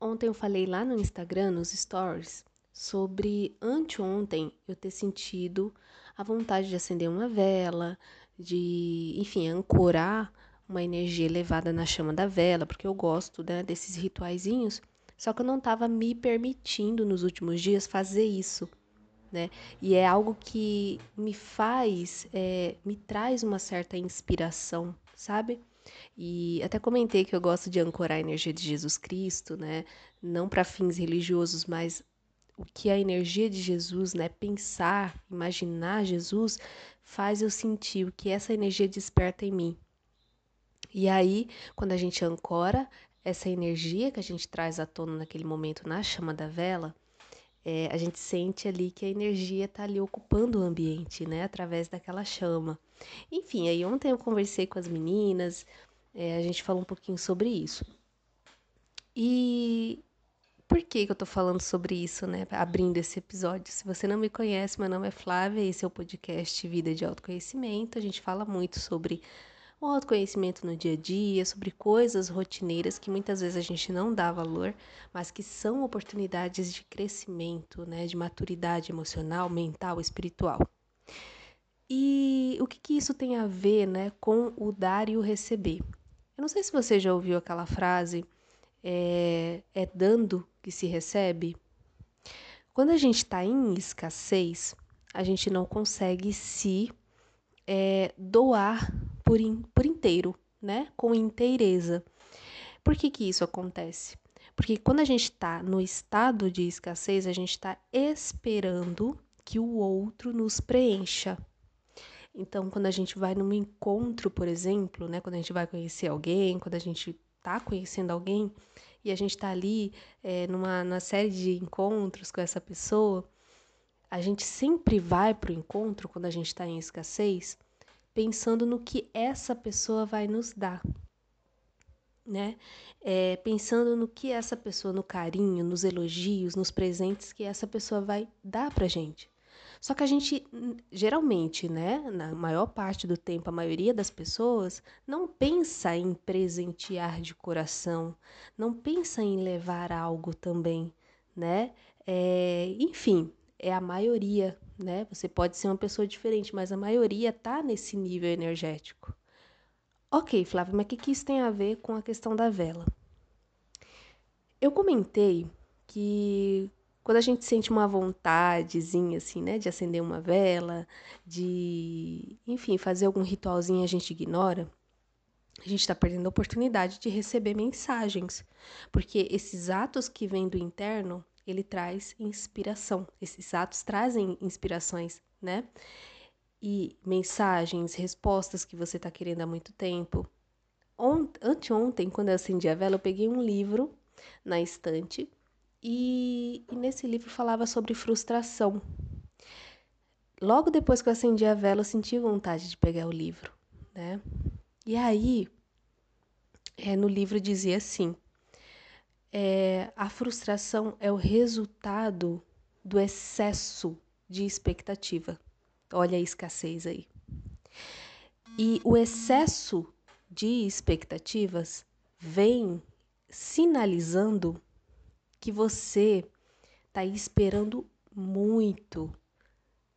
Ontem eu falei lá no Instagram, nos stories, sobre anteontem eu ter sentido a vontade de acender uma vela, de, enfim, ancorar uma energia elevada na chama da vela, porque eu gosto né, desses rituaizinhos, só que eu não estava me permitindo nos últimos dias fazer isso. Né? E é algo que me faz, é, me traz uma certa inspiração, sabe? E até comentei que eu gosto de ancorar a energia de Jesus Cristo, né? Não para fins religiosos, mas o que a energia de Jesus, né, pensar, imaginar Jesus, faz eu sentir o que essa energia desperta em mim. E aí, quando a gente ancora essa energia que a gente traz à tona naquele momento na chama da vela, é, a gente sente ali que a energia está ali ocupando o ambiente, né, através daquela chama. Enfim, aí ontem eu conversei com as meninas, é, a gente falou um pouquinho sobre isso. E por que, que eu tô falando sobre isso, né? Abrindo esse episódio. Se você não me conhece, meu nome é Flávia, esse é o podcast Vida de Autoconhecimento. A gente fala muito sobre o autoconhecimento no dia a dia, sobre coisas rotineiras que muitas vezes a gente não dá valor, mas que são oportunidades de crescimento, né? De maturidade emocional, mental, espiritual. E o que, que isso tem a ver, né, com o dar e o receber? Eu não sei se você já ouviu aquela frase é, é dando que se recebe. Quando a gente está em escassez, a gente não consegue se é, doar por, in, por inteiro, né? Com inteireza. Por que, que isso acontece? Porque quando a gente está no estado de escassez, a gente está esperando que o outro nos preencha. Então, quando a gente vai num encontro, por exemplo, né, quando a gente vai conhecer alguém, quando a gente está conhecendo alguém e a gente está ali é, numa, numa série de encontros com essa pessoa, a gente sempre vai para o encontro, quando a gente está em escassez, pensando no que essa pessoa vai nos dar. Né? É, pensando no que essa pessoa, no carinho, nos elogios, nos presentes que essa pessoa vai dar pra gente. Só que a gente, geralmente, né, na maior parte do tempo, a maioria das pessoas não pensa em presentear de coração, não pensa em levar algo também, né? É, enfim, é a maioria, né? Você pode ser uma pessoa diferente, mas a maioria tá nesse nível energético. Ok, Flávia, mas o que, que isso tem a ver com a questão da vela? Eu comentei que quando a gente sente uma vontadezinha, assim, né, de acender uma vela, de, enfim, fazer algum ritualzinho a gente ignora, a gente está perdendo a oportunidade de receber mensagens, porque esses atos que vêm do interno, ele traz inspiração. Esses atos trazem inspirações, né? E mensagens, respostas que você está querendo há muito tempo. Ont anteontem, quando eu acendi a vela, eu peguei um livro na estante e, e nesse livro falava sobre frustração. Logo depois que eu acendi a vela, eu senti vontade de pegar o livro, né? E aí, é, no livro dizia assim: é, a frustração é o resultado do excesso de expectativa. Olha a escassez aí. E o excesso de expectativas vem sinalizando que você está esperando muito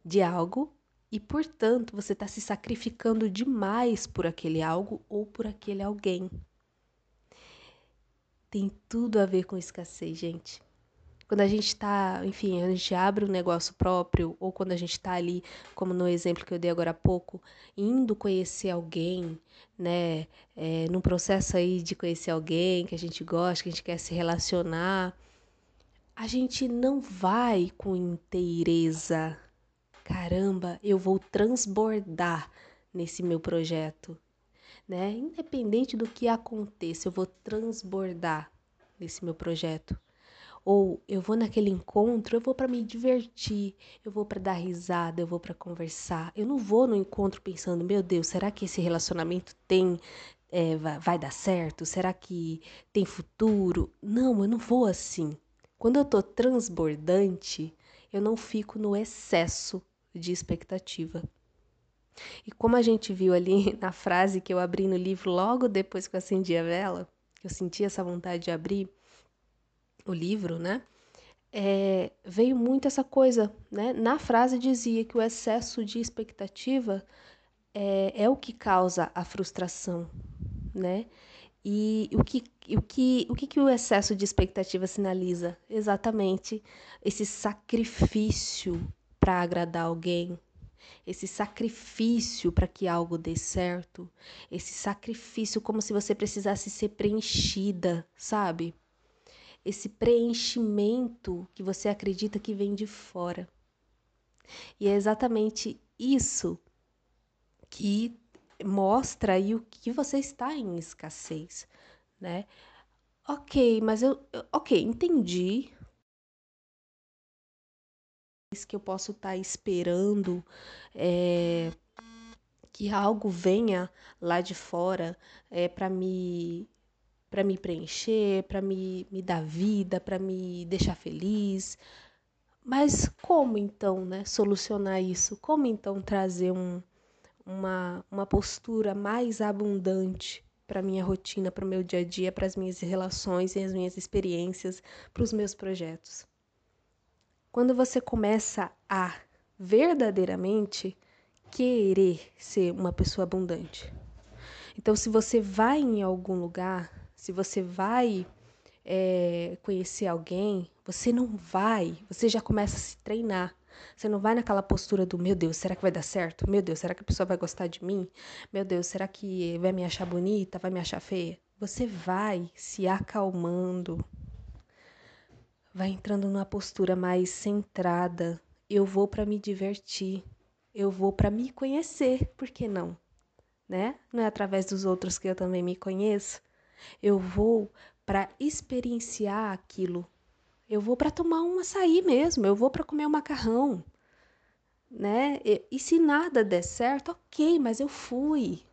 de algo e, portanto, você está se sacrificando demais por aquele algo ou por aquele alguém. Tem tudo a ver com escassez, gente. Quando a gente está, enfim, a gente abre um negócio próprio, ou quando a gente está ali, como no exemplo que eu dei agora há pouco, indo conhecer alguém, né? É, num processo aí de conhecer alguém que a gente gosta, que a gente quer se relacionar a gente não vai com inteireza. Caramba, eu vou transbordar nesse meu projeto, né? Independente do que aconteça, eu vou transbordar nesse meu projeto. Ou eu vou naquele encontro, eu vou para me divertir, eu vou para dar risada, eu vou para conversar. Eu não vou no encontro pensando, meu Deus, será que esse relacionamento tem é, vai dar certo? Será que tem futuro? Não, eu não vou assim. Quando eu tô transbordante, eu não fico no excesso de expectativa. E como a gente viu ali na frase que eu abri no livro logo depois que eu acendi a vela, eu senti essa vontade de abrir, o livro, né? É, veio muito essa coisa, né? Na frase dizia que o excesso de expectativa é, é o que causa a frustração, né? E o que, o que, o que, que o excesso de expectativa sinaliza? Exatamente esse sacrifício para agradar alguém, esse sacrifício para que algo dê certo, esse sacrifício como se você precisasse ser preenchida, sabe? Esse preenchimento que você acredita que vem de fora. E é exatamente isso que mostra aí o que você está em escassez, né? Ok, mas eu, ok, entendi que eu posso estar tá esperando é, que algo venha lá de fora é, para me para me preencher, para me, me dar vida, para me deixar feliz. Mas como então, né, solucionar isso? Como então trazer um, uma, uma postura mais abundante para minha rotina, para o meu dia a dia, para as minhas relações e as minhas experiências, para os meus projetos? Quando você começa a verdadeiramente querer ser uma pessoa abundante. Então, se você vai em algum lugar, se você vai é, conhecer alguém, você não vai, você já começa a se treinar. Você não vai naquela postura do meu Deus, será que vai dar certo? Meu Deus, será que a pessoa vai gostar de mim? Meu Deus, será que vai me achar bonita? Vai me achar feia? Você vai se acalmando vai entrando numa postura mais centrada. Eu vou para me divertir, eu vou para me conhecer, por que não? Né? Não é através dos outros que eu também me conheço. Eu vou para experienciar aquilo. Eu vou para tomar um açaí mesmo, eu vou para comer um macarrão, né? E, e se nada der certo, ok, mas eu fui.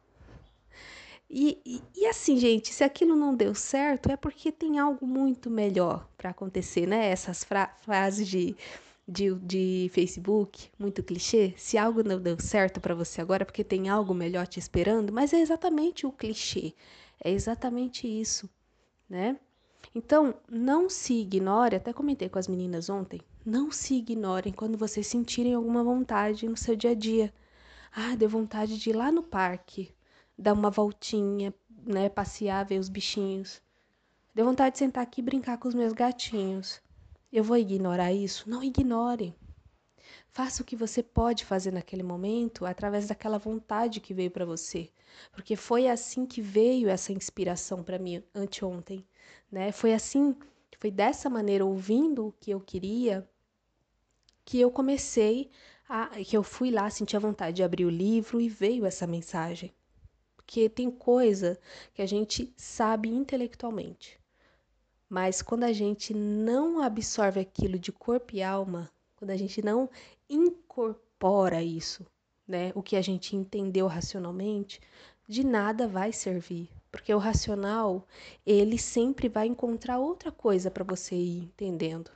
E, e, assim, gente, se aquilo não deu certo, é porque tem algo muito melhor para acontecer, né? Essas fra frases de, de, de Facebook, muito clichê. Se algo não deu certo para você agora, é porque tem algo melhor te esperando, mas é exatamente o clichê. É exatamente isso, né? Então, não se ignore, até comentei com as meninas ontem, não se ignorem quando vocês sentirem alguma vontade no seu dia a dia. Ah, deu vontade de ir lá no parque dar uma voltinha, né, passear, ver os bichinhos. Deu vontade de sentar aqui e brincar com os meus gatinhos. Eu vou ignorar isso? Não ignore. Faça o que você pode fazer naquele momento através daquela vontade que veio para você, porque foi assim que veio essa inspiração para mim anteontem, né? Foi assim, foi dessa maneira ouvindo o que eu queria que eu comecei a que eu fui lá, senti a vontade de abrir o livro e veio essa mensagem porque tem coisa que a gente sabe intelectualmente. Mas quando a gente não absorve aquilo de corpo e alma, quando a gente não incorpora isso, né, o que a gente entendeu racionalmente, de nada vai servir, porque o racional, ele sempre vai encontrar outra coisa para você ir entendendo,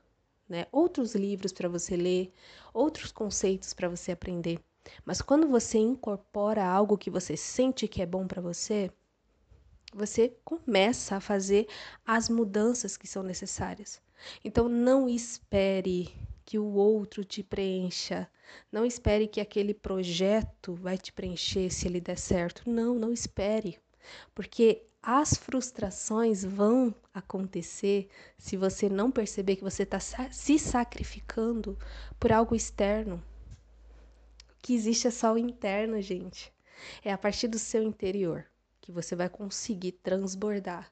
né? Outros livros para você ler, outros conceitos para você aprender. Mas quando você incorpora algo que você sente que é bom para você, você começa a fazer as mudanças que são necessárias. Então não espere que o outro te preencha. Não espere que aquele projeto vai te preencher se ele der certo. Não, não espere. Porque as frustrações vão acontecer se você não perceber que você está se sacrificando por algo externo que existe é só o interno, gente. É a partir do seu interior que você vai conseguir transbordar.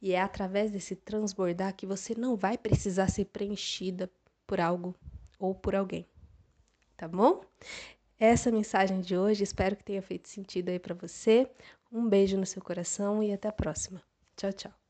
E é através desse transbordar que você não vai precisar ser preenchida por algo ou por alguém. Tá bom? Essa mensagem de hoje, espero que tenha feito sentido aí para você. Um beijo no seu coração e até a próxima. Tchau, tchau.